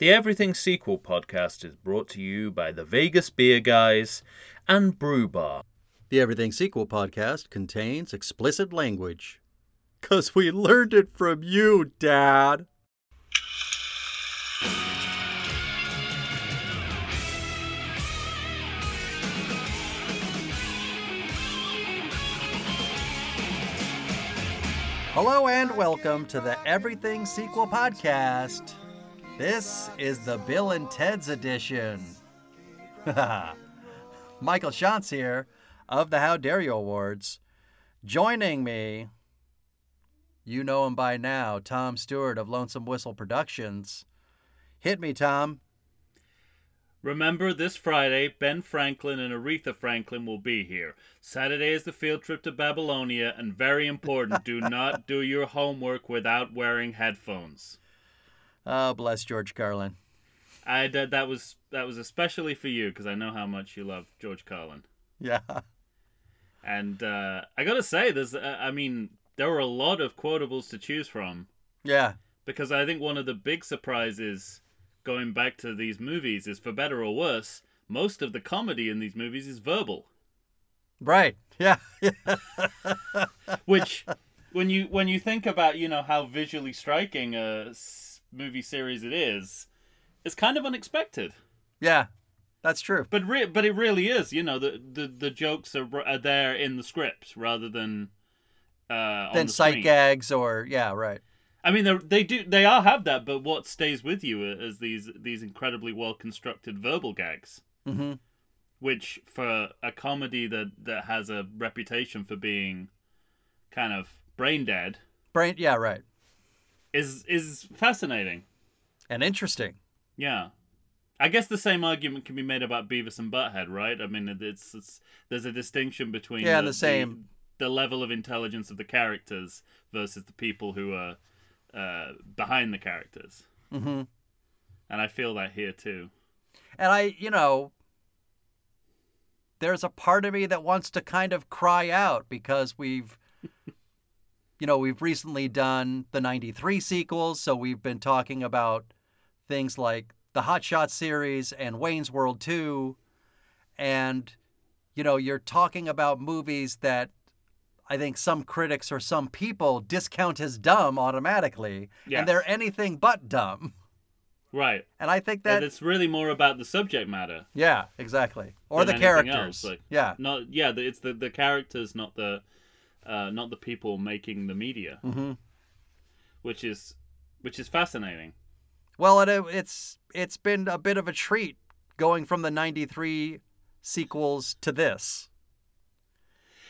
The Everything Sequel podcast is brought to you by the Vegas Beer Guys and Brew Bar. The Everything Sequel podcast contains explicit language. Because we learned it from you, Dad. Hello and welcome to the Everything Sequel podcast. This is the Bill and Ted's edition. Michael Shantz here of the How Dare You Awards. Joining me, you know him by now, Tom Stewart of Lonesome Whistle Productions. Hit me, Tom. Remember, this Friday, Ben Franklin and Aretha Franklin will be here. Saturday is the field trip to Babylonia, and very important, do not do your homework without wearing headphones. Oh, bless George Carlin. I did, that was that was especially for you because I know how much you love George Carlin. Yeah. And uh, I gotta say, there's uh, I mean, there were a lot of quotables to choose from Yeah. because I think one of the big surprises going back to these movies is for better or worse, most of the comedy in these movies is verbal. Right. Yeah. which when you when you think about you know how visually striking a movie series it is it's kind of unexpected yeah. That's true. but re- but it really is you know the the, the jokes are, are there in the script rather than uh on Then the sight screen. gags or yeah, right. i mean they do they all have that but what stays with you is these these incredibly well constructed verbal gags Mm-hmm. which for a comedy that that has a reputation for being kind of brain dead Brain. Yeah, right. Is is fascinating And interesting. Yeah. I guess the same argument can be made about Beavis and Butthead, right? I mean, it's, it's there's a distinction between Yeah, the same- the, level of intelligence of the characters versus the people who are uh, behind the characters, Mm-hmm. and I feel that here too. And I, you know, there's a part of me that wants to kind of cry out because we've, you know, we've recently done the 93 sequels. So we've been talking about things like the Hot Shot series and Wayne's World 2. And, you know, you're talking about movies that I think some critics or some people discount as dumb automatically. Yes. And they're anything but dumb. Right, And I think and that, it's really more about the subject matter, yeah, exactly. Or the characters. else, like- yeah. not yeah. It's the the characters, not the uh, not the people making the media, Mm-hmm. which is which is fascinating. Well, it, it's it's been a bit of a treat going from the '93 sequels to this.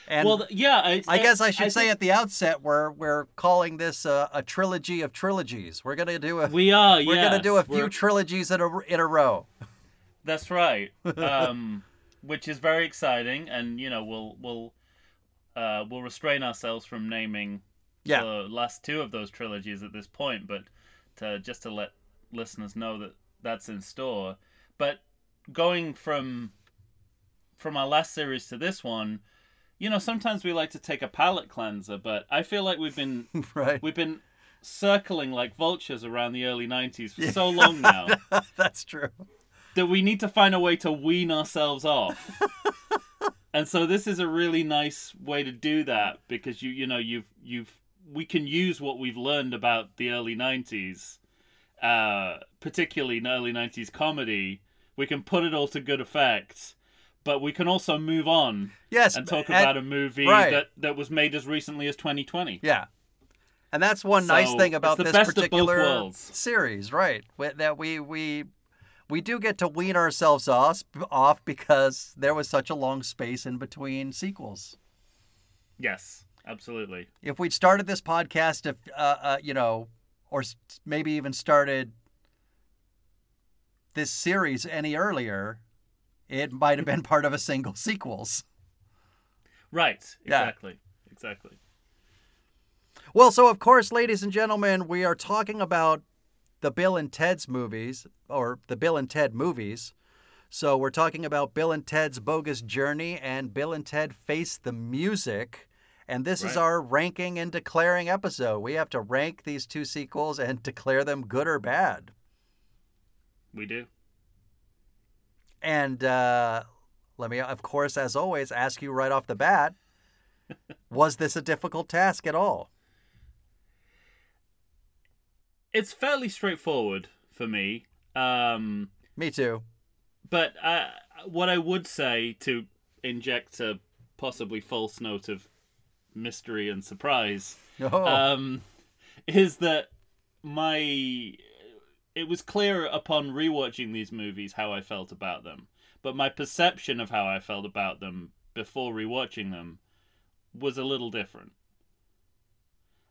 And well, yeah, I, I guess I should say think- at the outset we're we're calling this a, a trilogy of trilogies. We're gonna do a We are. we're gonna do a few We're- trilogies in a in a row. That's right. Um, which is very exciting, and you know we'll we'll uh, we'll restrain ourselves from naming Yeah. the last two of those trilogies at this point, but to just to let listeners know that that's in store. But going from from our last series to this one, you know, sometimes we like to take a palate cleanser, but I feel like we've been right. we've been circling like vultures around the early 90s for so long now That's true. that we need to find a way to wean ourselves off. and so this is a really nice way to do that because you you know you've you've we can use what we've learned about the early 90s uh particularly in early 90s comedy we can put it all to good effect but we can also move on Yes. and talk and- about a movie right. that that was made as recently as 2020 Yeah. And that's one nice thing about this best of both particular series, right? That we we we do get to wean ourselves off off because there was such a long space in between sequels. yes absolutely If we'd started this podcast, if uh, uh, you know, or maybe even started this series any earlier, it might have been part of a single sequels. right Yeah. exactly exactly Well, so of course, ladies and gentlemen, we are talking about the Bill and Ted's movies, or the Bill and Ted movies. So we're talking about Bill and Ted's Bogus Journey and Bill and Ted Face the Music. And this is our ranking and declaring episode. We have to rank these two sequels and declare them good or bad. We do. And uh, let me, of course, as always, ask you right off the bat was this a difficult task at all? It's fairly straightforward for me. Um, Me too. but uh, what I would say to inject a possibly false note of mystery and surprise Oh, um, is that my it was clear upon rewatching these movies how I felt about them, but my perception of how I felt about them before rewatching them was a little different.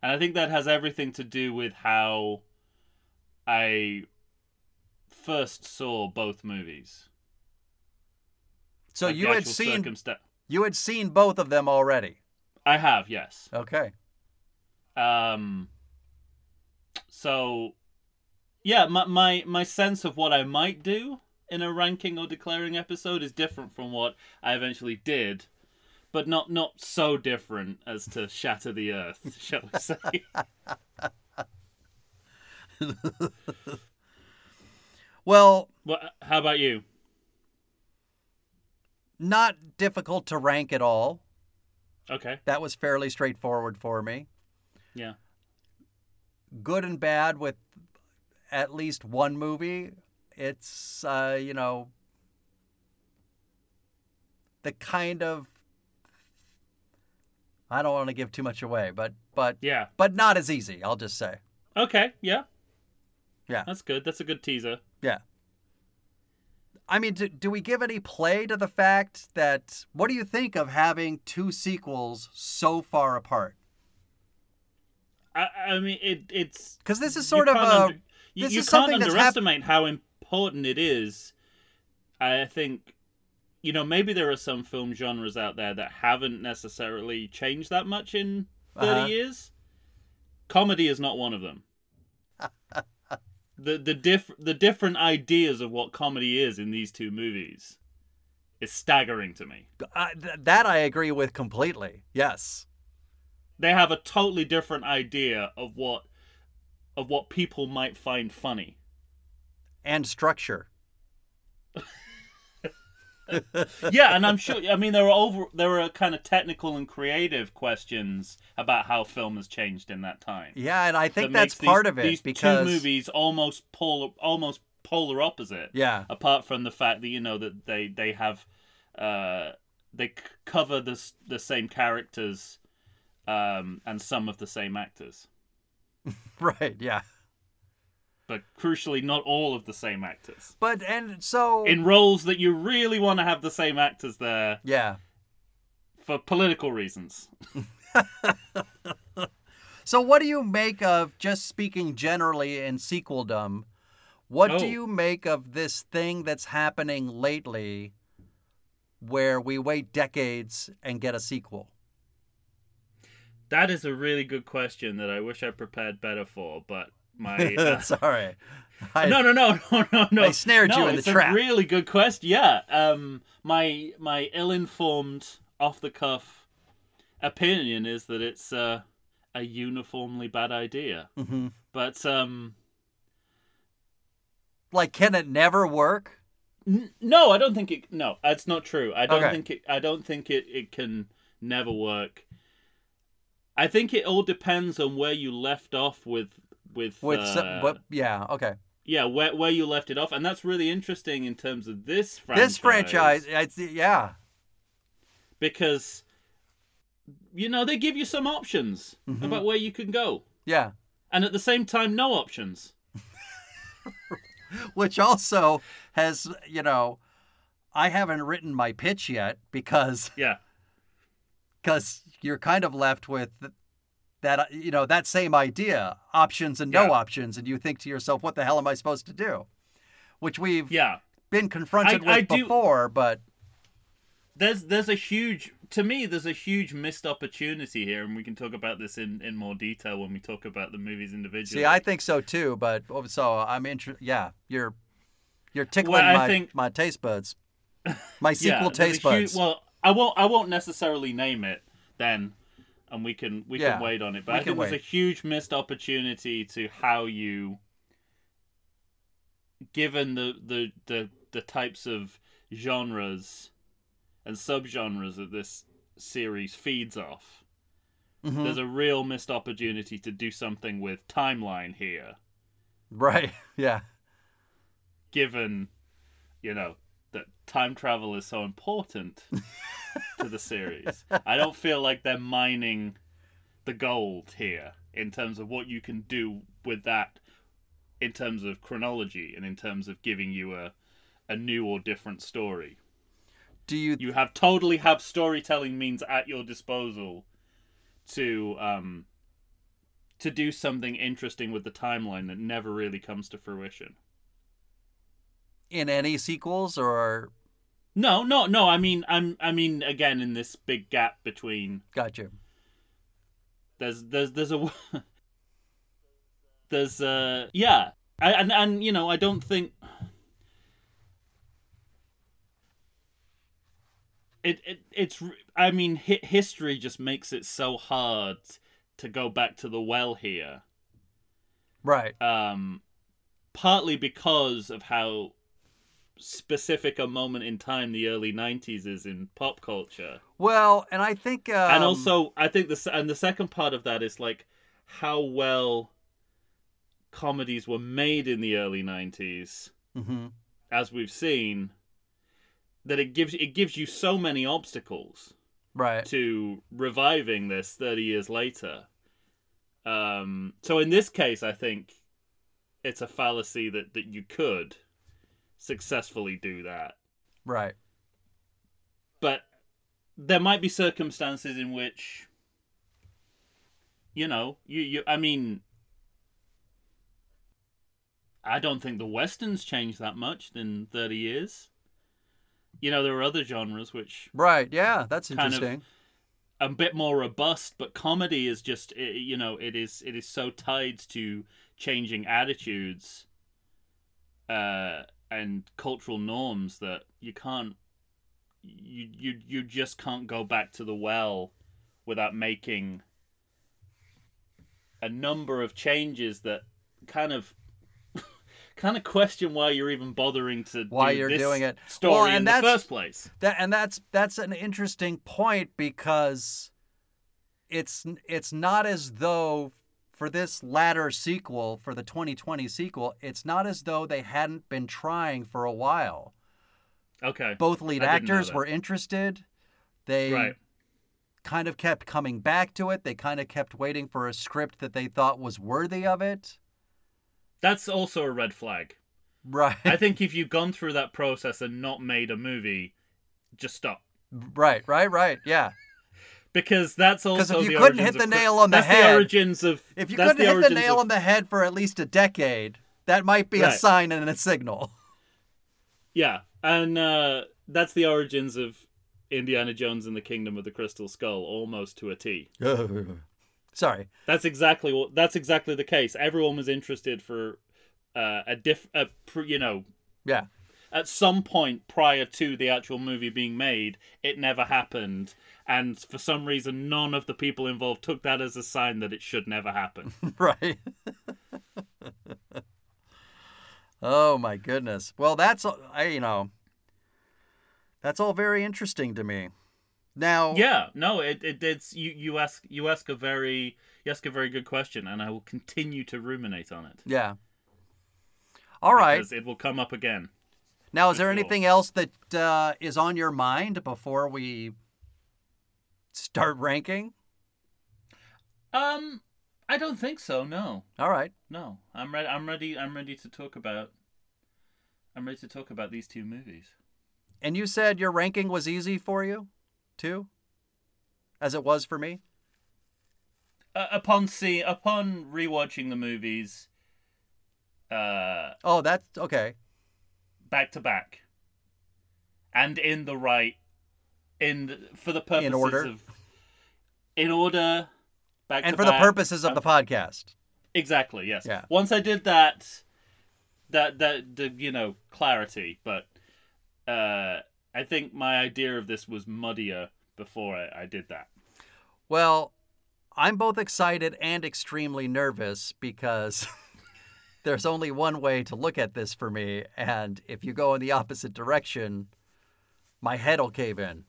And I think that has everything to do with how I first saw both movies. so Like you had seen circumsta- you had seen both of them already. I have, yes. Okay. Um. So, yeah, my, my my sense of what I might do in a ranking or declaring episode is different from what I eventually did, but not not so different as to shatter the earth, shall we say? Well, well, how about you? not difficult to rank at all. Okay. That was fairly straightforward for me. Yeah. Good and bad with at least one movie. It's uh, you know the kind of I don't want to give too much away, but but Yeah. but not as easy, I'll just say. Okay. Yeah. Yeah. That's good. That's a good teaser. Yeah. I mean, do, do we give any play to the fact that what do you think of having two sequels so far apart? I, I mean, it it's Because this is sort of a under- you, this you is can't something that's hap- underestimate how important it is. I think, you know, maybe there are some film genres out there that haven't necessarily changed that much in 30 Uh-huh. years. Comedy is not one of them. The the diff the different ideas of what comedy is in these two movies is staggering to me. Th- that I agree with completely. Yes. They have a totally different idea of what of what people might find funny. And structure. yeah, and I'm sure. I mean, there are over there are kind of technical and creative questions about how film has changed in that time. Yeah, and I think that that's makes part these, of it These because two movies almost polar, almost polar opposite. yeah, Apart from the fact that you know that they they have, uh, they c- cover the the same characters, um, and some of the same actors, right, yeah. But crucially not all of the same actors But and so in roles that you really want to have the same actors there yeah. for political reasons. So what do you make of just speaking generally in sequeldom? What do Oh. you make of this thing that's happening lately where we wait decades and get a sequel? That is a really good question that I wish I prepared better for, but my uh, Sorry. I, no, no, no, no, no, no. I snared no, you in the trap. a really good question. Yeah. Um, my my ill-informed, off-the-cuff opinion is that it's uh, a uniformly bad idea. hmm But um, Like, can it never work? n- no, I don't think it. No, that's not true. I don't Okay. think it. I don't think it. It can never work. I think it all depends on where you left off with with With uh, some, what, yeah, okay. yeah where where you left it off, and that's really interesting in terms of this franchise. This franchise, it's, yeah, because you know they give you some options Mhm. about where you can go, yeah. and at the same time, no options. Which also has, you know, I haven't written my pitch yet because Yeah, because you're kind of left with that uh, you know that same idea options and no Yeah. options and you think to yourself what the hell am i supposed to do which we've yeah. been confronted I- with I do- before but There's there's a huge to me there's a huge missed opportunity here, and we can talk about this in in more detail when we talk about the movies individually. see i think so too but oh, so i'm interested yeah you're you're tickling Well, my, think- my taste buds my sequel yeah, taste buds huge- well, I won't I won't necessarily name it then, and we can we Yeah, can wait on it. But I think there's a huge missed opportunity to how you given the the the, the types of genres and subgenres that this series feeds off, Mhm. there's a real missed opportunity to do something with timeline here, Right. Yeah. given, you know, that time travel is so important to the series. I don't feel like they're mining the gold here in terms of what you can do with that in terms of chronology and in terms of giving you a a new or different story. Do you You have totally have storytelling means at your disposal to um to do something interesting with the timeline that never really comes to fruition. In any sequels or No, no, no. I mean, I'm. I mean, again, in this big gap between got you? there's there's there's a there's uh yeah, I, and and you know I don't think it it it's i mean hi- history just makes it so hard to go back to the well here. Right. Um, partly because of how specific a moment in time the early 90s is in pop culture Well, and I think um, and also i think the s- and the second part of that is like how well comedies were made in the early 90s mhm. as we've seen that it gives it gives you so many obstacles right. to reviving this 30 years later um so in this case i think it's a fallacy that that you could successfully do that Right. but there might be circumstances in which you know you, you i mean i don't think the westerns changed that much in 30 years you know there are other genres which Right. Yeah, that's interesting. a bit more robust but comedy is just you know it is it is so tied to changing attitudes uh and cultural norms that you can't you you you just can't go back to the well without making a number of changes that kind of kind of question why you're even bothering to Why do you're this doing it. story Well, in the first place That and that's that's an interesting point because it's it's not as though for this latter sequel for the 2020 sequel, it's not as though they hadn't been trying for a while. okay Both lead actors were interested. They right kind of kept coming back to it. They kind of kept waiting for a script that they thought was worthy of it. that's also a red flag Right. I think if you've gone through that process and not made a movie, just stop. right, right, right. Yeah. Because that's also if you the couldn't hit the of nail on the that's head- the origins of If you couldn't hit the nail of- on the head for at least a decade, that might be a sign and a signal. yeah, and uh, that's the origins of Indiana Jones and the Kingdom of the Crystal Skull, almost to a T. Sorry. That's exactly what. That's exactly the case. Everyone was interested for uh, a diff. A, pr- you know, Yeah. at some point prior to the actual movie being made, it never happened. And for some reason, none of the people involved took that as a sign that it should never happen. Right. oh my goodness. Well, that's I you know. That's all very interesting to me. Now, yeah, no, it, it it's you you ask you ask a very you ask a very good question, and I will continue to ruminate on it. yeah. All right. because it will come up again. Now, is there anything else that uh, is on your mind before we start ranking? Um, I don't think so. No, All right. no, I'm ready. I'm ready. I'm ready to talk about. I'm ready to talk about these two movies. And you said your ranking was easy for you, too, as it was for me. Uh, upon see upon rewatching the movies, uh, Oh, that's okay. back to back, and in the right, in for the purposes order. of, in order, back And for the back, purposes of the podcast. Exactly. Yes. Yeah. Once I did that, that that the you know clarity, but uh, I think my idea of this was muddier before I, I did that. Well, I'm both excited and extremely nervous because there's only one way to look at this for me, and if you go in the opposite direction, my head'll cave in.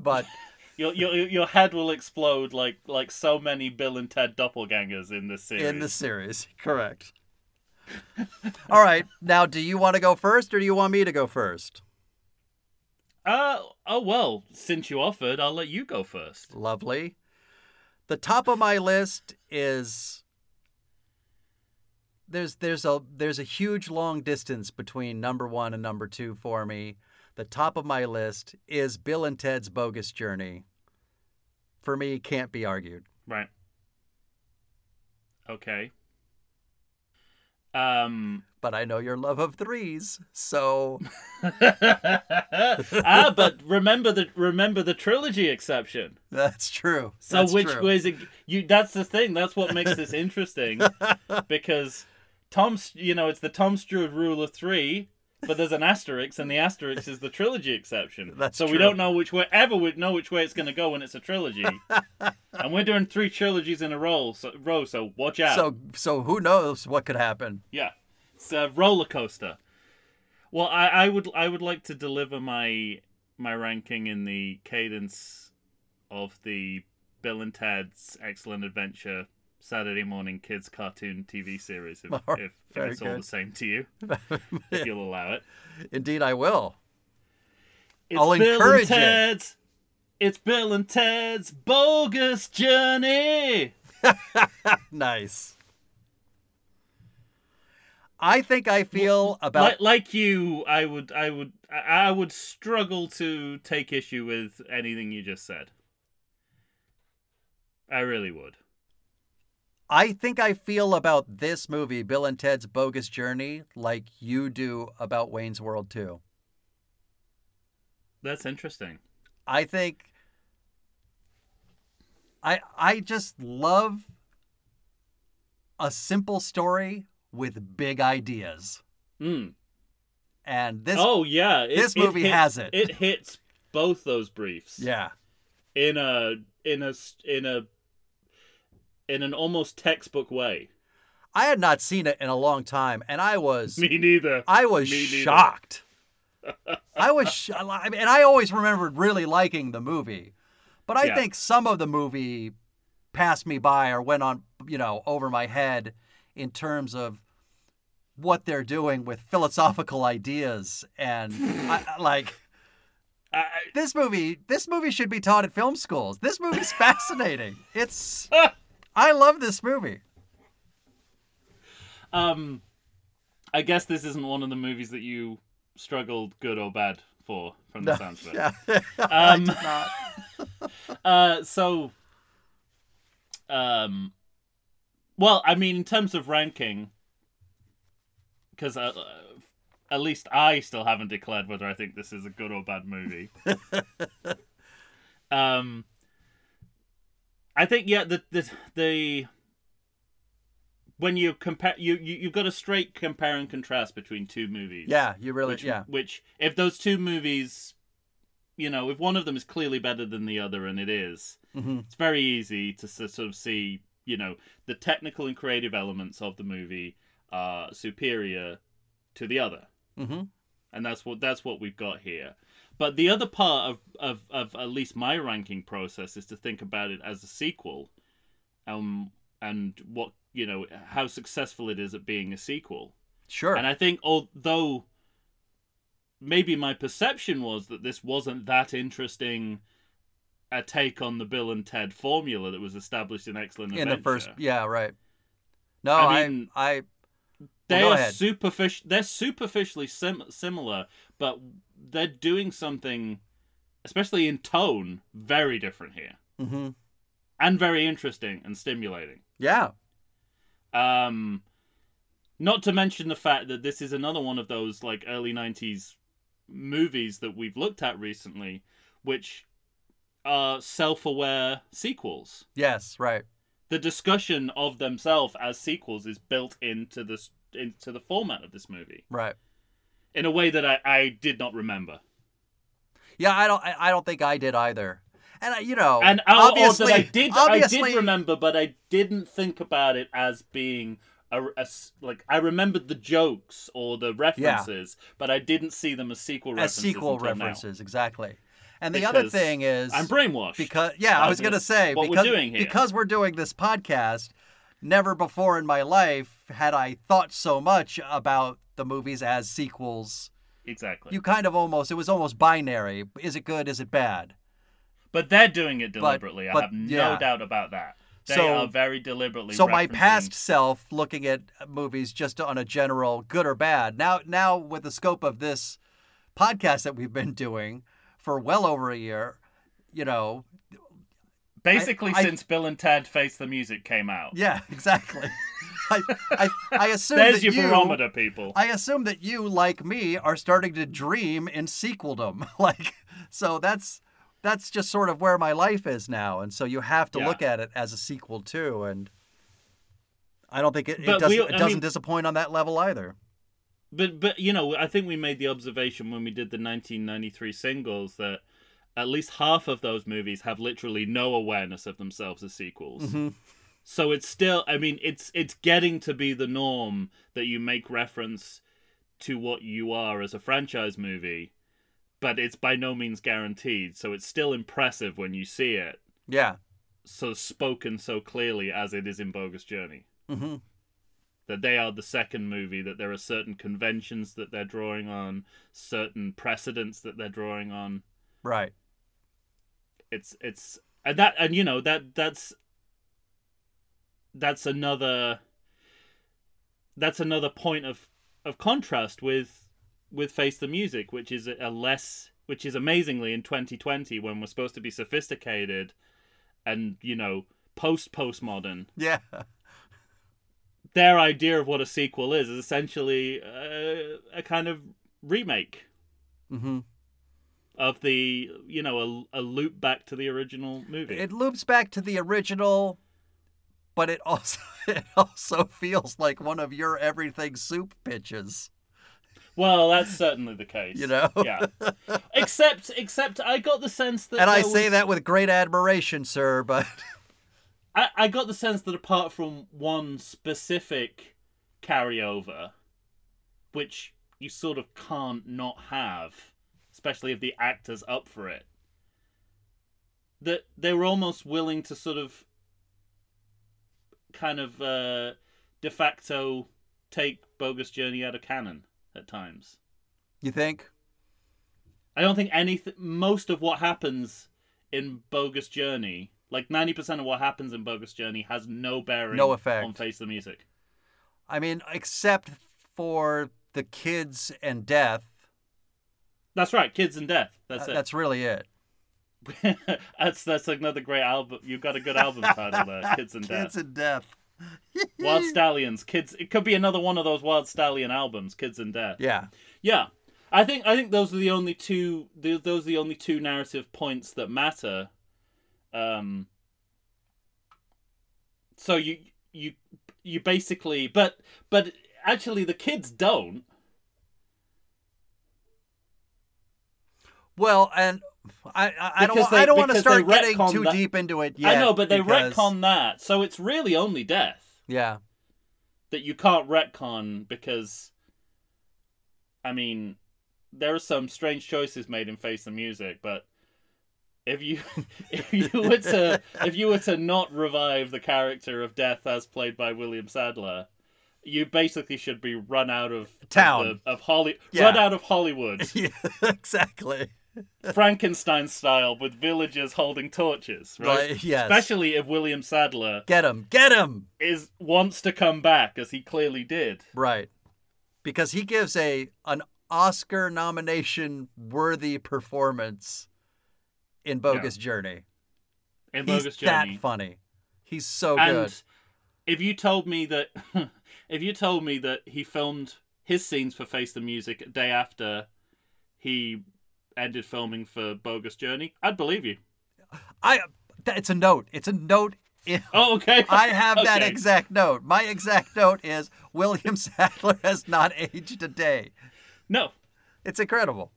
But Your, your your head will explode like like so many Bill and Ted doppelgangers in this series. in the series, correct. All right, now do you want to go first, or do you want me to go first? Uh oh well, since you offered, I'll let you go first. Lovely. The top of my list is there's there's a there's a huge long distance between number 1 and number 2 for me. The top of my list is Bill and Ted's Bogus Journey. For me, can't be argued. Right. Okay. Um But I know your love of threes, so ah, but remember the remember the trilogy exception. that's true. So That's which true. was it? You that's the thing. That's what makes this interesting because Tom, you know, it's the Tom Stewart rule of three, but there's an asterisk, and the asterisk is the trilogy exception. That's so we don't know which way ever we know which way it's going to go when it's a trilogy, and we're doing three trilogies in a row. So row, so watch out. So so who knows what could happen? Yeah, it's a roller coaster. Well, I, I would I would like to deliver my my ranking in the cadence of the Bill and Ted's Excellent Adventure Saturday morning kids cartoon TV series. If, All right, if, if it's all the same to you, if you'll allow it. Indeed, I will. It's I'll Bill encourage it. and Ted's. It's Bill and Ted's bogus journey. Nice. I think I feel about like, like you, I would, I would, I would struggle to take issue with anything you just said. I really would. I think I feel about this movie, Bill and Ted's Bogus Journey, like you do about Wayne's World 2. That's interesting. I think I I just love a simple story with big ideas. Hmm. And this oh yeah, it, this it movie hits- has it. It hits both those briefs. yeah. In a in a in a in an almost textbook way. I had not seen it in a long time and I was Me neither. I was neither. shocked. I was, sh- I mean, and I always remembered really liking the movie, but I Yeah. think some of the movie passed me by or went on, you know, over my head in terms of what they're doing with philosophical ideas and I, I- like I, this movie. This movie should be taught at film schools. This movie's fascinating. It's, I- I love this movie. um, I guess this isn't one of the movies that you struggled good or bad for, from the sounds of it. Yeah, I Um, did not. Uh, so, um, well, I mean, in terms of ranking, because uh, uh, at least I still haven't declared whether I think this is a good or bad movie. um, I think yeah, the the the when you compare you, you you've got a straight compare and contrast between two movies. Yeah, you really, Which, yeah. which if those two movies, you know, if one of them is clearly better than the other, and it is, hmm it's very easy to sort of see, you know, the technical and creative elements of the movie are superior to the other, hmm and that's what that's what we've got here. But the other part of, of, of at least my ranking process is to think about it as a sequel, um, and what you know how successful it is at being a sequel. Sure. And I think although maybe my perception was that this wasn't that interesting a take on the Bill and Ted formula that was established in Excellent Adventure. in the first yeah right no I i mean, i, they well, are ahead. superficial they're superficially sim- similar, but they're doing something especially in tone very different here. hmm And very interesting and stimulating. yeah Um, not to mention the fact that this is another one of those like early '90s movies that we've looked at recently, which are self-aware sequels. yes right The discussion of themselves as sequels is built into this into the format of this movie right in a way that I, I did not remember. yeah i don't i, I don't think i did either and I, you know And oh, or obviously I did obviously I did remember, but I didn't think about it as being a, a s- like I remembered the jokes or the references, but I didn't see them as sequel as references. sequel until now. references exactly. And the other thing is I'm brainwashed. because yeah, I was gonna say what because we're doing here. because we're doing this podcast. Never before in my life had I thought so much about the movies as sequels. exactly. You kind of almost it was almost binary. Is it good? Is it bad? But they're doing it deliberately. I but, have no yeah. doubt about that. They So- are very deliberately. So my past self looking at movies just on a general good or bad. Now now with the scope of this podcast that we've been doing for well over a year, you know, basically I- since Bill and Ted Face the Music came out. yeah, exactly. I, I I assume There's that your you barometer, people. I assume that you like me are starting to dream in sequeldom. Like so that's that's just sort of where my life is now and so you have to Yeah. look at it as a sequel too and I don't think it, it doesn't we- it doesn't mean- disappoint on that level either. But but you know, I think we made the observation when we did the 1993 singles that at least half of those movies have literally no awareness of themselves as sequels. Mhm. So it's still I mean, it's it's getting to be the norm that you make reference to what you are as a franchise movie, but it's by no means guaranteed. So it's still impressive when you see it Yeah. so spoken so clearly as it is in Bogus Journey. hmm that they are the second movie that there are certain conventions that they're drawing on certain precedents that they're drawing on Right. It's it's and that and you know that that's that's another that's another point of of contrast with with face the music which is a less which is amazingly in 2020 when we're supposed to be sophisticated and you know post postmodern. Yeah. their idea of what a sequel is is essentially a, a kind of remake. Hmm of the you know a, a loop back to the original movie It loops back to the original, but it also it also feels like one of your everything soup pitches. well that's certainly the case You know? yeah except except i got the sense that And I say was- that with great admiration, sir, but I, I got the sense that apart from one specific carryover which you sort of can't not have especially if the actor's up for it that they were almost willing to sort of kind of uh, de facto take bogus journey out of canon at times you think? i don't think anything most of what happens in bogus journey like 90% of what happens in bogus journey has no bearing No effect. on face the music I mean, except for the kids and death. That's right kids and death that's uh, it That's really it. that's that's another great album you've got a good album title there kids and death Kids and death. Wyld Stallyns, kids. It could be another one of those Wyld Stallyn albums, Kids and Death. Yeah. Yeah, I think I think those are the only two. th- Those are the only two narrative points that matter. Um. So you you you basically, but but actually the kids don't. Well, and I I, I don't Because wa- I don't want to start getting too that- deep into it yet. I know, but they because- retcon that, so it's really only death. Yeah. that you can't retcon because I mean there are some strange choices made in Face the Music, but if you if you were to if you were to not revive the character of Death as played by William Sadler, you basically should be run out of Town. of, the, of Holly Yeah. run out of Hollywood, Yeah, exactly. Frankenstein style, with villagers holding torches, right? Right, yes. Especially if William Sadler Get him. Get him. is wants to come back, as he clearly did. Right. Because he gives a an Oscar nomination worthy performance in Bogus Journey. In He's Bogus that funny. He's so and good. if you told me that if you told me that he filmed his scenes for Face the Music a day after he ended filming for Bogus Journey, I'd believe you. I it's a note. It's a note Oh, okay. I have that exact note. My exact note is William Sadler has not aged a day. No, It's incredible.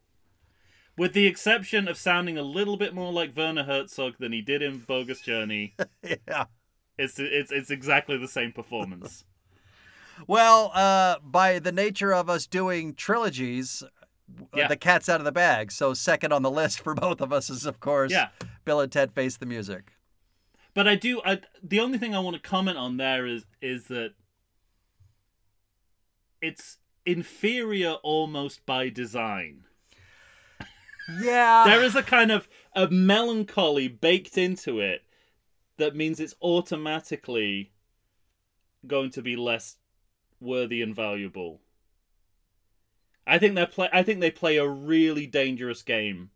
with the exception of sounding a little bit more like Werner Herzog than he did in Bogus Journey, Yeah. it's it's it's exactly the same performance. Well, uh, by the nature of us doing trilogies, Uh, yeah. the cat's out of the bag. So second on the list for both of us is, of course, Yeah. Bill and Ted Face the Music. But I do. I, the only thing I want to comment on there is is that it's inferior almost by design. Yeah. There is a kind of a melancholy baked into it that means it's automatically going to be less worthy and valuable. I think they play. I think they play a really dangerous game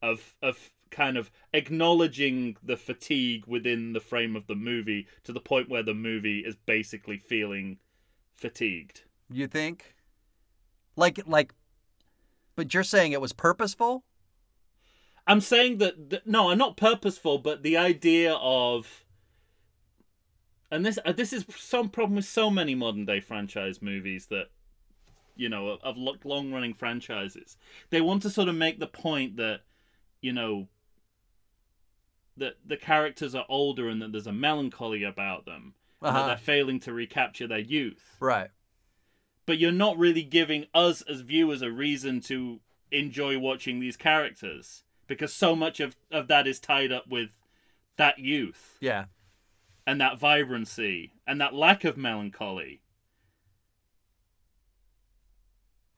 of of kind of acknowledging the fatigue within the frame of the movie to the point where the movie is basically feeling fatigued. You think? Like, like, but you're saying it was purposeful? I'm saying that, that no, I'm not purposeful, but the idea of and this uh, this is some problem with so many modern day franchise movies that you know of, long running franchises. They want to sort of make the point that you know that the characters are older and that there's a melancholy about them and that Uh-huh. they're failing to recapture their youth. Right. But you're not really giving us as viewers a reason to enjoy watching these characters because so much of, of that is tied up with that youth Yeah. and that vibrancy and that lack of melancholy.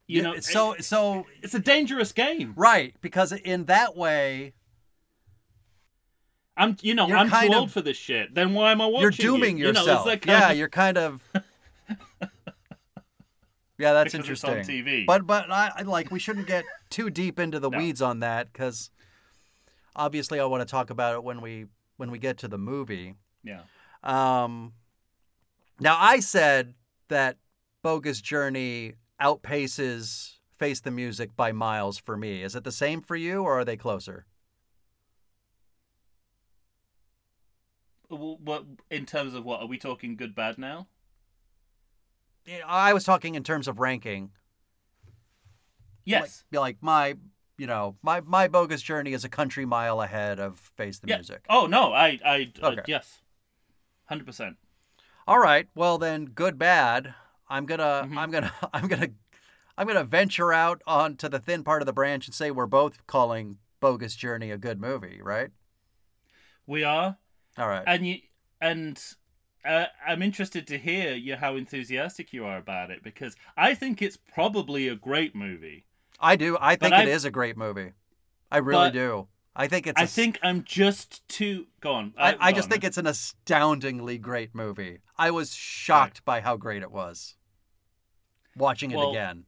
You Yeah, know, so it- so it's a dangerous game. right because in that way I'm, you know, I'm too of- old for this shit. Then why am I watching? you're dooming you? You know, yourself. yeah, of- you're kind of. yeah, that's Because it's on interesting. TV. But but I I- like we shouldn't get too deep into the No. weeds on that because obviously I want to talk about it when we when we get to the movie. yeah. Um, now I said that Bogus Journey outpaces Face the Music by miles for me. Is it the same for you, or are they closer? What in terms of what are we talking good bad now? I was talking in terms of ranking. Yes. Like, like my, you know, my my Bogus Journey is a country mile ahead of Face the yeah. Music. Oh no, I I uh, yes. 100%. All right. Well then, good bad. I'm gonna Mhm. I'm gonna I'm gonna I'm gonna venture out onto the thin part of the branch and say we're both calling Bogus Journey a good movie, right? We are All right. and you and uh, I'm interested to hear you how enthusiastic you are about it because I think it's probably a great movie. I do. I think it I- is a great movie. I really But- do. I think it's. I a think I'm just too go on. I, I go just on, think it's an astoundingly great movie. I was shocked by how great it was. Watching it Well, again.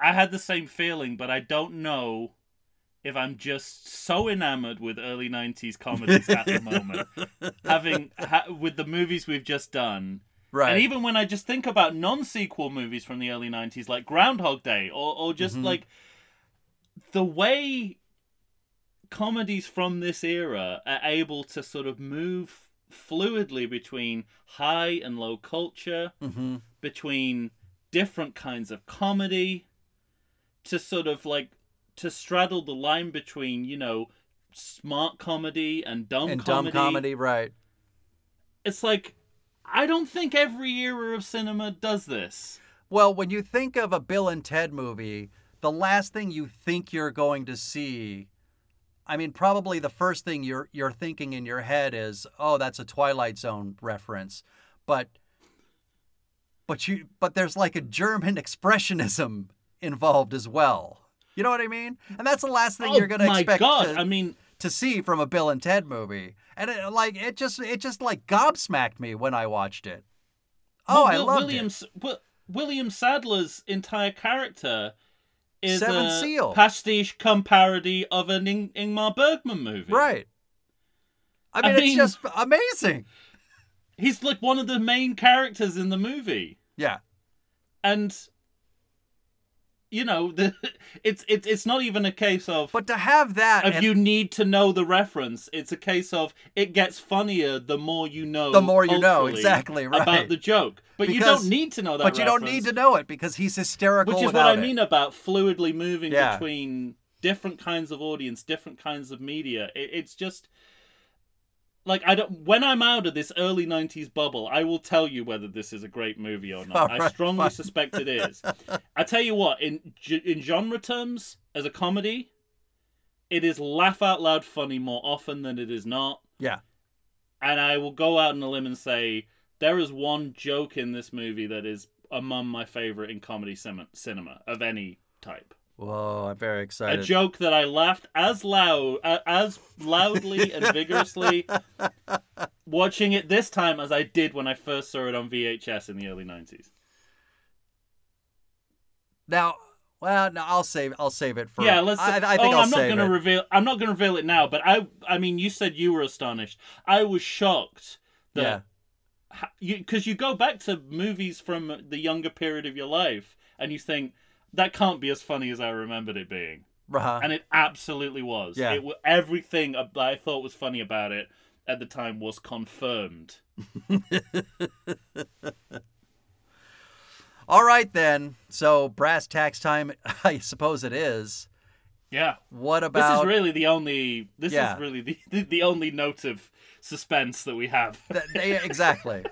I had the same feeling, but I don't know if I'm just so enamored with early '90s comedies at the moment, having ha- with the movies we've just done, Right. and even when I just think about non-sequel movies from the early '90s, like Groundhog Day, or or just Mhm. like the way comedies from this era are able to sort of move fluidly between high and low culture hmm between different kinds of comedy to sort of like to straddle the line between you know smart comedy and dumb And comedy. dumb comedy, right. It's like I don't think every era of cinema does this. Well, when you think of a Bill and Ted movie, the last thing you think you're going to see, I mean, probably the first thing you're you're thinking in your head is, "Oh, that's a Twilight Zone reference," but but you but there's like a German expressionism involved as well. You know what I mean? And that's the last thing oh you're going to my expect god! to, I mean, to see from a Bill and Ted movie. And it, like it just it just like gobsmacked me when I watched it. Oh, well, I loved it. Wi- William Sadler's entire character is Seventh a Seal. pastiche cum parody of an Ing- Ingmar Bergman movie. Right. I I mean, it's mean- just amazing. He's like one of the main characters in the movie. Yeah. and you know the it's it's it's not even a case of But to have that, if and you need to know the reference it's a case of it gets funnier the more you know The more you know, exactly, right. about the joke but you don't need to know that but you don't need to know it because he's hysterical which is what i mean about fluidly moving Yeah. between different kinds of audience different kinds of media it, it's just like I don't when I'm out of this early '90s bubble, I will tell you whether this is a great movie or not. All I strongly fine. suspect it is. I tell you what, in in genre terms, as a comedy, it is laugh out loud funny more often than it is not. Yeah. And I will go out on a limb and say there is one joke in this movie that is among my favorite in comedy cinema of any type. Whoa, I'm very excited. A joke that I laughed as loud, uh, as loudly and vigorously watching it this time as I did when I first saw it on VHS in the early '90s. now, well, no, I'll save. I'll save it for. yeah, let's. I, I oh, think I'll I'm not going to reveal. I'm not going to reveal it now. But I, I mean, you said you were astonished. I was shocked yeah, that you because you go back to movies from the younger period of your life and you think that can't be as funny as I remembered it being. uh and it absolutely was. Yeah. It everything ab- I thought was funny about it at the time was confirmed. All right then. So brass tacks time. I suppose it is. Yeah, What about. this is really the only. This Yeah. is really the, the the only note of suspense that we have. Th- they- exactly.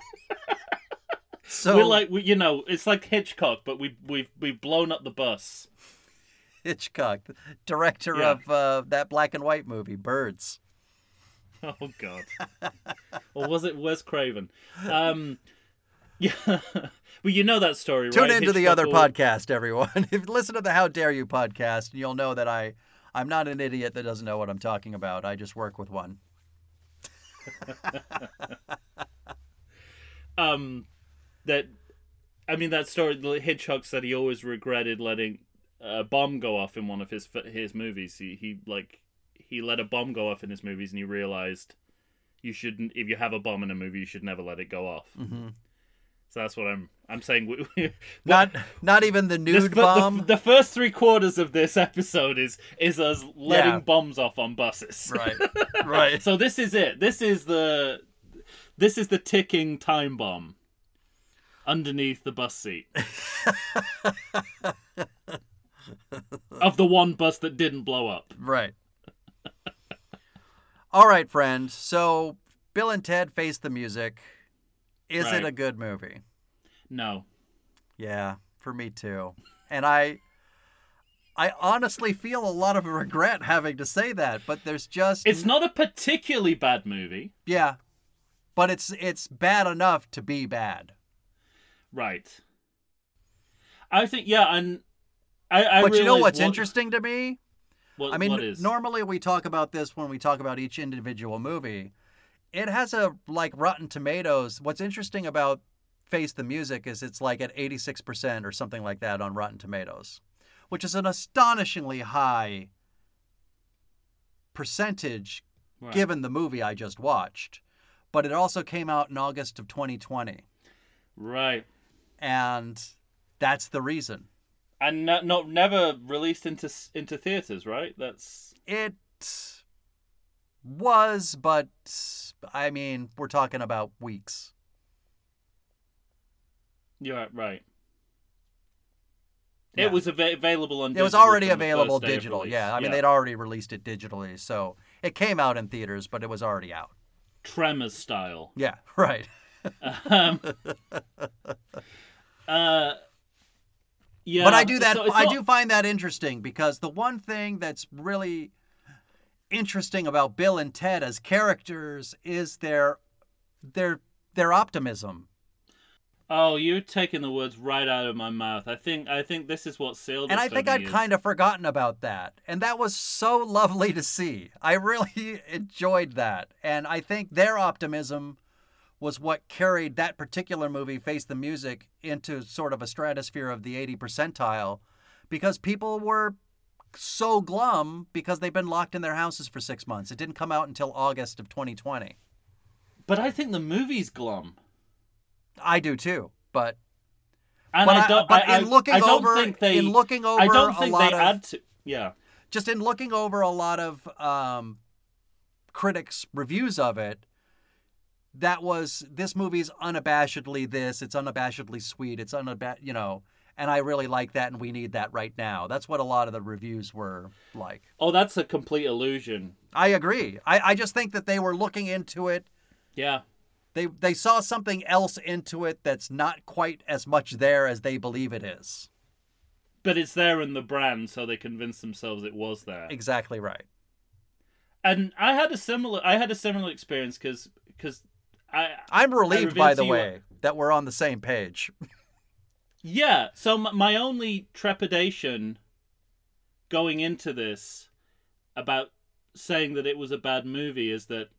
So We're like, we, you know, it's like Hitchcock, but we we've we've blown up the bus. Hitchcock, director Yeah. of uh, that black and white movie, Birds. Oh God. or was it Wes Craven? Um, yeah. well, you know that story, right? Tune right? into the other al- podcast, everyone. if listen to the How Dare You podcast, and you'll know that I, I'm not an idiot that doesn't know what I'm talking about. I just work with one. um that I mean that story the Hitchcock said he always regretted letting a bomb go off in one of his his movies. He he like he let a bomb go off in his movies and he realized you shouldn't if you have a bomb in a movie you should never let it go off. hmm So that's what I'm I'm saying. we- we- Not, not even the this, nude the- the, bomb. the first three quarters of this episode is is us letting Yeah. bombs off on buses. right, right. So this is it. This is the this is the ticking time bomb underneath the bus seat. of the one bus that didn't blow up. Right. All right, friend. So, Bill and Ted Face the Music. Is Right. it a good movie? No. Yeah, for me too. And I I honestly feel a lot of regret having to say that, but there's just It's not a particularly bad movie. yeah. But it's it's bad enough to be bad. Right. I think yeah, and I, I but you know what's what- interesting to me? What, I mean, what is? normally we talk about this when we talk about each individual movie. It has a like Rotten Tomatoes. What's interesting about Face the Music is it's like at 86% or something like that on Rotten Tomatoes, which is an astonishingly high percentage Right. given the movie I just watched. But it also came out in August of 2020, Right. And that's the reason. And not, not never released into into theaters, right? That's It was, but I mean, we're talking about weeks. yeah, right. Yeah. It was ava- available on. It was already available digital. Yeah, I mean, they'd already released it digitally, so it came out in theaters, but it was already out. Tremors style. Yeah, right. Um, uh, yeah, but I do that. so it's I do find that interesting because the one thing that's really interesting about Bill and Ted as characters is their their their optimism. Oh, you're taking the words right out of my mouth. I think I think this is what sealed And I think I'd is- kind of forgotten about that. And that was so lovely to see. I really enjoyed that. And I think their optimism was what carried that particular movie, Face the Music, into sort of a stratosphere of the 80 percentile because people were so glum because they've been locked in their houses for six months. It didn't come out until August of 2020. But I think the movie's glum. I do too. But And but, I I- don't. but I, in looking I don't over, think they. in looking over I don't a think lot they of, add to. Yeah. just in looking over a lot of um, critics' reviews of it, that was this movie's unabashedly this. It's unabashedly sweet. It's unabashed, you know. And I really like that, and we need that right now. That's what a lot of the reviews were like. Oh, that's a complete illusion. I agree. I, I just think that they were looking into it Yeah. They they saw something else into it that's not quite as much there as they believe it is. But it's there in the brand, so they convinced themselves it was there. Exactly right. And I had a similar I had a similar experience because because I I'm relieved, revealed by the you- way, that we're on the same page. Yeah. So m- my only trepidation going into this about saying that it was a bad movie is that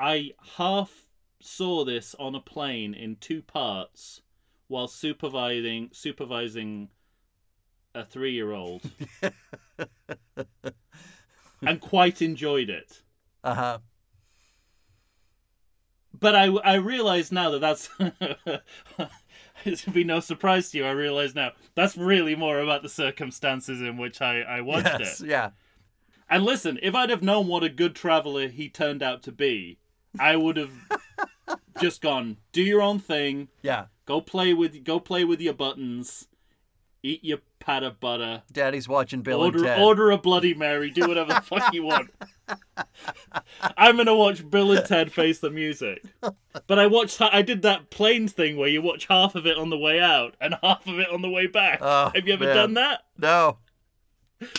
I half saw this on a plane in two parts while supervising supervising a three year old and quite enjoyed it. Uh huh. But I, I realize now that that's it should be no surprise to you. I realize now that's really more about the circumstances in which I, I watched Yes. it. Yeah. And listen, if I'd have known what a good traveler he turned out to be, I would have just gone, do your own thing, Yeah. go play with go play with your buttons, eat your pat of butter, Daddy's watching Bill order and Ted. order a Bloody Mary, do whatever the fuck you want. I'm gonna watch Bill and Ted face the music, but I watched I did that planes thing where you watch half of it on the way out and half of it on the way back. Oh, Have you ever man. done that? No.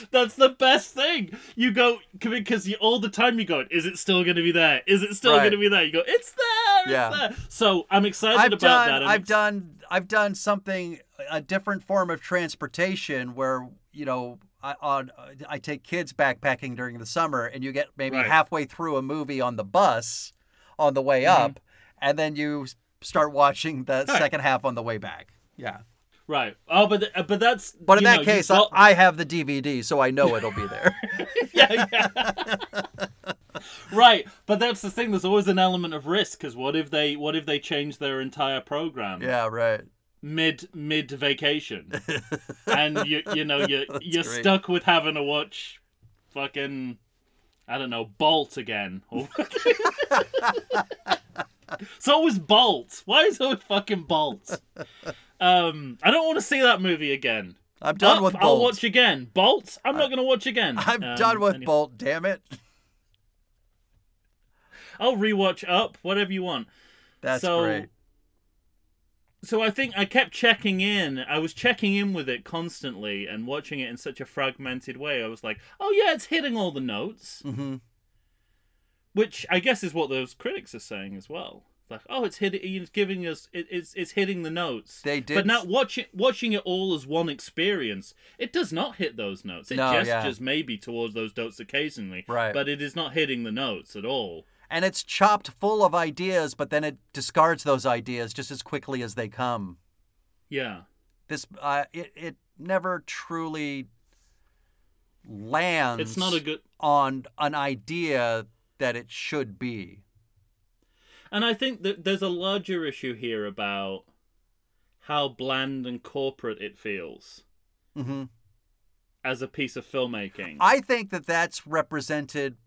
That's the best thing. You go because you all the time you go, is it still going to be there? Is it still Right. going to be there? You go, it's there. It's Yeah. there. So I'm excited I've about done that. I'm I've ex- done I've done something a different form of transportation where you know I on I take kids backpacking during the summer and you get maybe Right. halfway through a movie on the bus on the way Mm-hmm. up and then you start watching the second half on the way back. Yeah. right. Oh, but th- but that's. But in that know, you case, I, I have the DVD, so I know it'll be there. yeah, yeah. right, but that's the thing. There's always an element of risk because what if they what if they change their entire program yeah, right. mid mid vacation, and you you know you you're stuck with having to watch fucking I don't know Bolt again. Or- it's always Bolt. Why is it always fucking Bolt? Um, I don't want to see that movie again. I'm done Up, with I'll Bolt. watch again. Bolt. I'm not going to watch again. I'm Um, done with anyway. Bolt, damn it. I'll rewatch Up, whatever you want. That's so, great. So I think I kept checking in. I was checking in with it constantly and watching it in such a fragmented way. I was like, "Oh yeah, it's hitting all the notes," hmm which I guess is what those critics are saying as well. Like, "Oh, it's hitting. It's giving us. It, it's it's hitting the notes." They did But now s- watching watching it all as one experience, it does not hit those notes. It No, yeah. gestures maybe towards those notes occasionally, Right. But it is not hitting the notes at all. And it's chopped full of ideas, but then it discards those ideas just as quickly as they come. Yeah. This uh, it it never truly lands It's not a good on an idea that it should be. And I think that there's a larger issue here about how bland and corporate it feels hmm as a piece of filmmaking. I think that that's represented.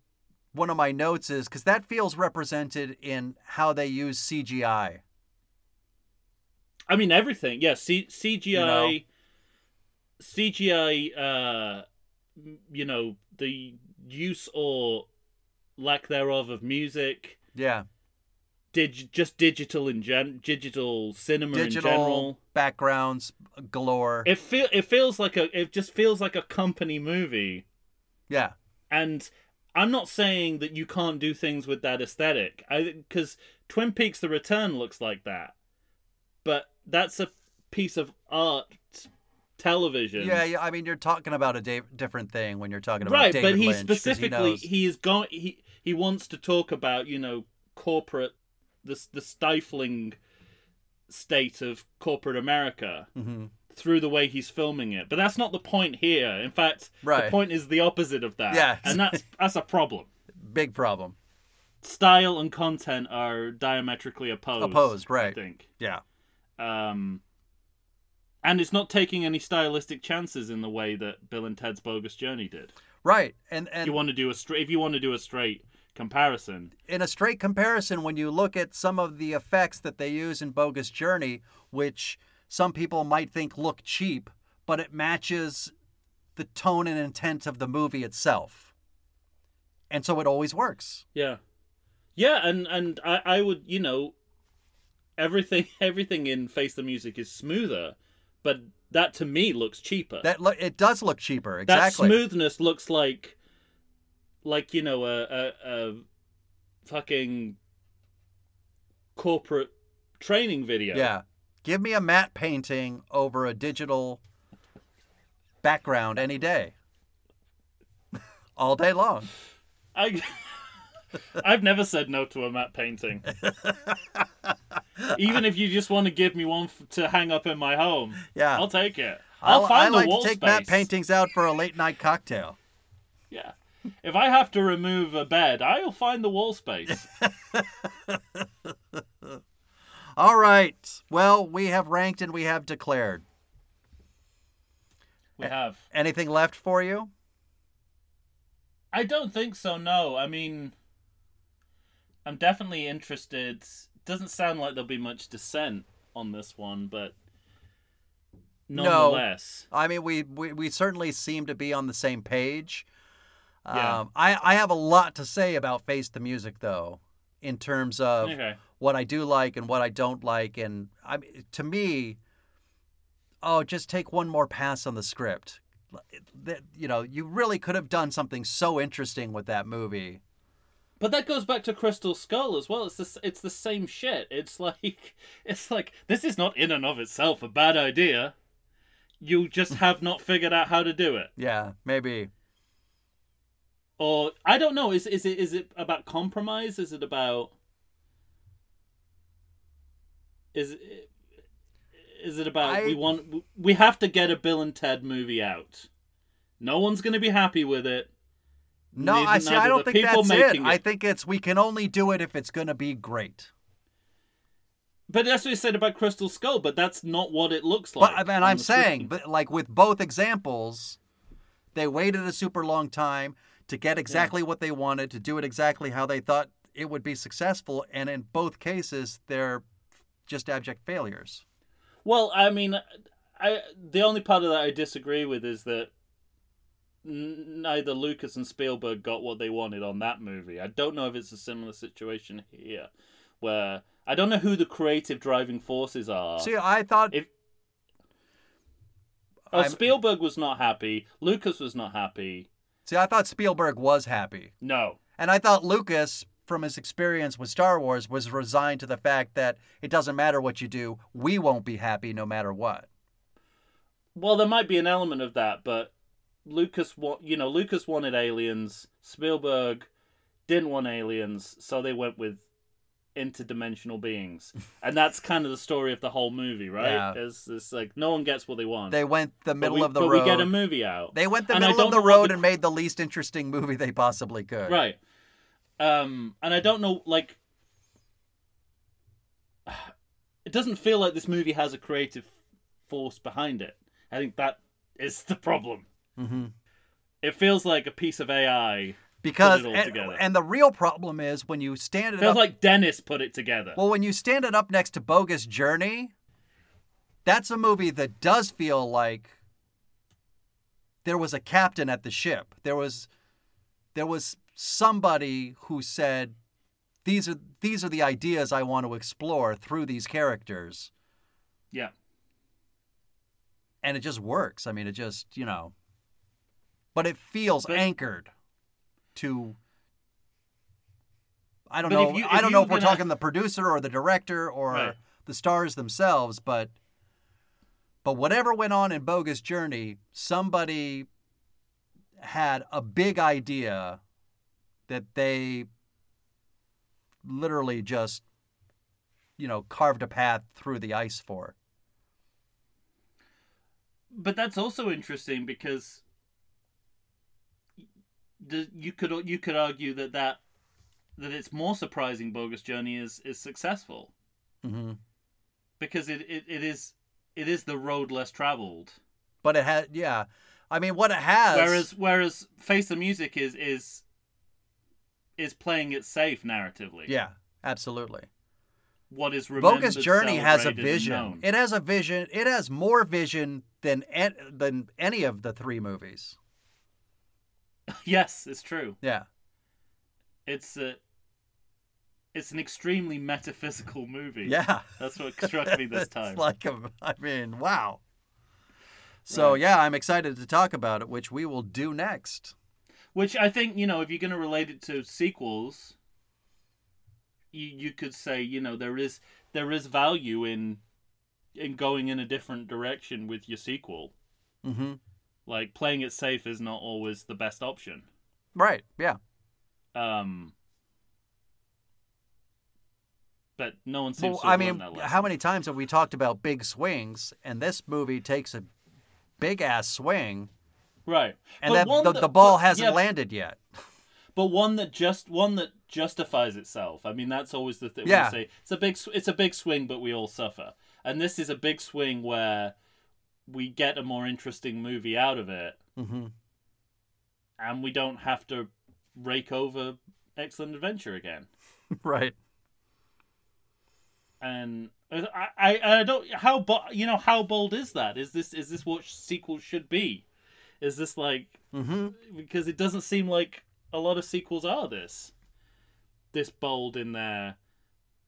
One of my notes is because that feels represented in how they use CGI. I mean everything. Yeah, C- CGI You know? CGI uh you know, the use or lack thereof of music, Yeah, dig- just digital in gen digital cinema digital in general. backgrounds galore. It feel it feels like a it just feels like a company movie. yeah, and I'm not saying that you can't do things with that aesthetic. I because Twin Peaks: The Return looks like that, but that's a piece of art television. yeah, yeah. I mean, you're talking about a da- different thing when you're talking about right. David but he Lynch, specifically he is going he he wants to talk about you know corporate the the stifling state of corporate America Mhm. Through the way he's filming it. But that's not the point here. In fact, Right. the point is the opposite of that. Yeah. and that's that's a problem. big problem. style and content are diametrically opposed. Opposed, I right. think. Yeah, Um, and it's not taking any stylistic chances in the way that Bill and Ted's Bogus Journey did. right. And If and you want to do a straight, if you want to do a straight comparison, in a straight comparison, when you look at some of the effects that they use in Bogus Journey, which some people might think look cheap, but it matches the tone and intent of the movie itself. And so it always works. yeah, Yeah, and and I, I would you know everything everything in Face the Music is smoother, but that to me looks cheaper. That lo- it does look cheaper. Exactly. that smoothness looks like like you know a, a, a fucking corporate training video. Yeah. Give me a matte painting over a digital background any day. All day long. I I've never said no to a matte painting. Even if you just want to give me one f- to hang up in my home, Yeah. I'll take it. I'll I- find I the like wall to take space. matte paintings out for a late night cocktail. Yeah. If I have to remove a bed, I'll find the wall space. All right. Well, we have ranked and we have declared. We have. Anything left for you? I don't think so. No, I mean, I'm definitely interested. Doesn't sound like there'll be much dissent on this one, but No. nonetheless, I mean, we, we, we certainly seem to be on the same page. Yeah. Um, I, I have a lot to say about Face the Music, though, in terms of okay. What I do like and what I don't like. And I, to me, oh, just take one more pass on the script. You know, you really could have done something so interesting with that movie. But that goes back to Crystal Skull as well. It's the it's the same shit. It's like it's like this is not in and of itself a bad idea. You just have not figured out how to do it. Yeah, maybe. or I don't know. Is is it is it about compromise? Is it about is it, is it about I- we want we have to get a Bill and Ted movie out? No one's going to be happy with it. No, Neither- I see. I don't think that's it. making I think it's we can only do it if it's going to be great. But that's what you said about Crystal Skull. But that's not what it looks like. but and I'm saying, but like with both examples, they waited a super long time to get exactly what they wanted, to do it exactly how they thought it would be successful, and in both cases, they're just abject failures. Well, I mean, I the only part of that I disagree with is that neither Lucas and Spielberg got what they wanted on that movie. I don't know if it's a similar situation here, where I don't know who the creative driving forces are. See, I thought if oh, I'm- Spielberg was not happy, Lucas was not happy. see, I thought Spielberg was happy, No, and I thought Lucas, from his experience with Star Wars, was resigned to the fact that it doesn't matter what you do, we won't be happy no matter what. well, there might be an element of that, but Lucas, wa- you know, Lucas wanted aliens. Spielberg didn't want aliens, so they went with interdimensional beings, and that's kind of the story of the whole movie, right? Yeah. It's, it's like no one gets what they want. They went the middle we, of the but road. we get a movie out, They went the And middle of the road the- and made the least interesting movie they possibly could. right? Um, and I don't know, like, it doesn't feel like this movie has a creative force behind it. I think that is the problem. hmm It feels like a piece of AI. Because all and, together. and the real problem is when you stand it Feels up. like Dennis put it together. well, when you stand it up next to Bogus Journey, that's a movie that does feel like there was a captain at the ship. There was there was somebody who said these are these are the ideas I want to explore through these characters. yeah. and it just works. I mean, it just you know, but it feels But- anchored to. I don't know. if you- I don't know if we're gonna- talking the producer or the director or Right. the stars themselves, but but whatever went on in Bogus Journey, somebody had a big idea that they literally just you know carved a path through the ice for. But that's also interesting because the, you could you could argue that that that it's more surprising Bogus Journey is is successful hmm because it, it, it is it is the road less traveled. But it had, yeah. I mean, what it has. Whereas whereas Face the Music is is is playing it safe narratively. yeah, absolutely. What is Bogus Journey has a vision. It has a vision. It has more vision than an- than any of the three movies. yes, it's true. Yeah, It's uh, it's an extremely metaphysical movie. Yeah. That's what struck me this It's time. like a, I mean, wow. So Right. yeah, I'm excited to talk about it, which we will do next. Which I think, you know, if you're going to relate it to sequels, you you could say, you know, there is there is value in in going in a different direction with your sequel. Mm-hmm. Like playing it safe is not always the best option. Right. Yeah. Um but no one seems Well, to I mean, how many times have we talked about big swings, and this movie takes a big ass swing, right. and But then the, that- the ball but- hasn't yeah, landed yet. but one that just one that justifies itself. I mean, that's always the thing. Yeah. We say it's a big it's a big swing, but we all suffer. And this is a big swing where we get a more interesting movie out of it, Mm-hmm. and we don't have to rake over Excellent Adventure again. right. And I, I, I don't how bo- you know how bold is that? Is this is this what sequels should be? Is this like Mm-hmm. because it doesn't seem like a lot of sequels are this this bold in there.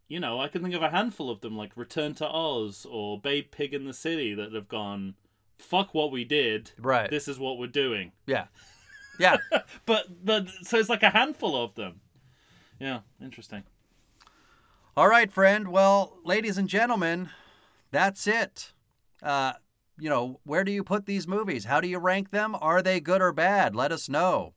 you know i can think of a handful of them like return to oz or babe pig in the city that have gone fuck what we did Right. this is what we're doing Yeah. Yeah. but but so it's like a handful of them yeah interesting All right, friend. Well, ladies and gentlemen, that's it. Uh, you know, where do you put these movies? How do you rank them? Are they good or bad? Let us know.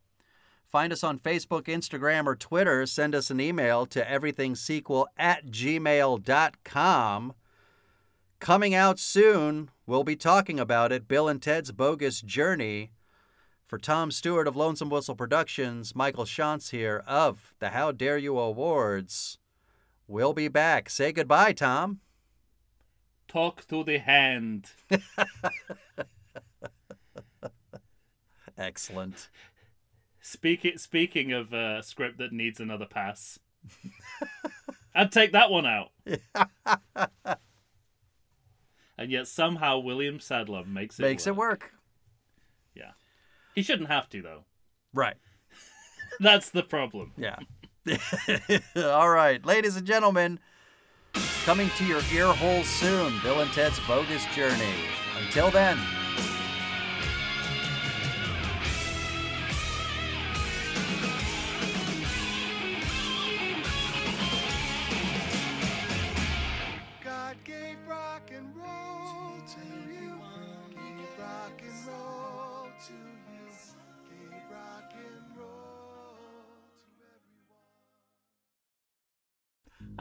Find us on Facebook, Instagram, or Twitter. Send us an email to everythingsequel at gmail.com. Coming out soon, we'll be talking about it Bill and Ted's Bogus Journey. For Tom Stewart of Lonesome Whistle Productions, Michael Shantz here of the How Dare You Awards. We'll be back. Say goodbye, Tom. Talk to the hand Excellent. Speak it, speaking of a script that needs another pass i'd take that one out and yet somehow william sadler makes it Makes it work. Yeah. He shouldn't have to though. Right. That's the problem. Yeah. All right, ladies and gentlemen, coming to your ear holes soon, Bill and Ted's Bogus Journey. Until then.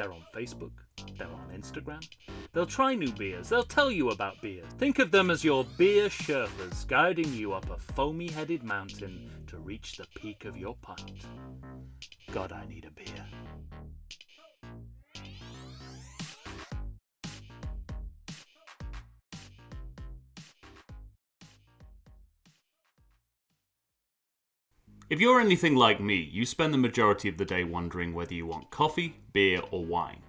They're on Facebook, they're on Instagram. They'll try new beers, they'll tell you about beer. Think of them as your beer Sherpas guiding you up a foamy headed mountain to reach the peak of your pint. God, I need a beer. If you're anything like me, you spend the majority of the day wondering whether you want coffee, beer, or wine.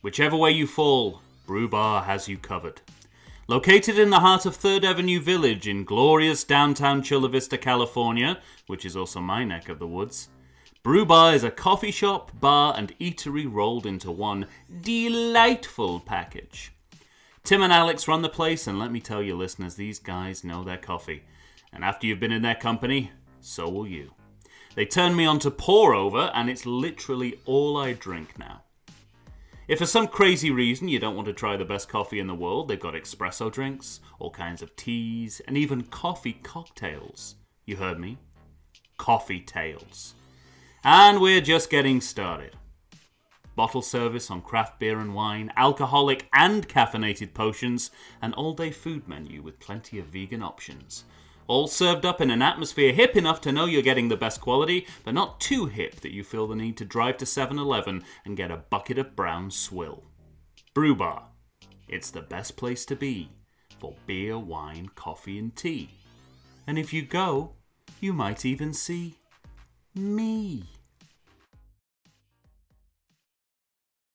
Whichever way you fall, Brew Bar has you covered. Located in the heart of Third Avenue Village in glorious downtown Chula Vista, California, which is also my neck of the woods, Brew Bar is a coffee shop, bar, and eatery rolled into one delightful package. Tim and Alex run the place, and let me tell you, listeners, these guys know their coffee. And after you've been in their company, so will you. They turned me on to pour over, and it's literally all I drink now. If for some crazy reason you don't want to try the best coffee in the world, they've got espresso drinks, all kinds of teas, and even coffee cocktails. You heard me? Coffee tails. And we're just getting started. Bottle service on craft beer and wine, alcoholic and caffeinated potions, an all day food menu with plenty of vegan options. All served up in an atmosphere hip enough to know you're getting the best quality, but not too hip that you feel the need to drive to 7 Eleven and get a bucket of brown swill. Brew Bar. It's the best place to be for beer, wine, coffee, and tea. And if you go, you might even see me.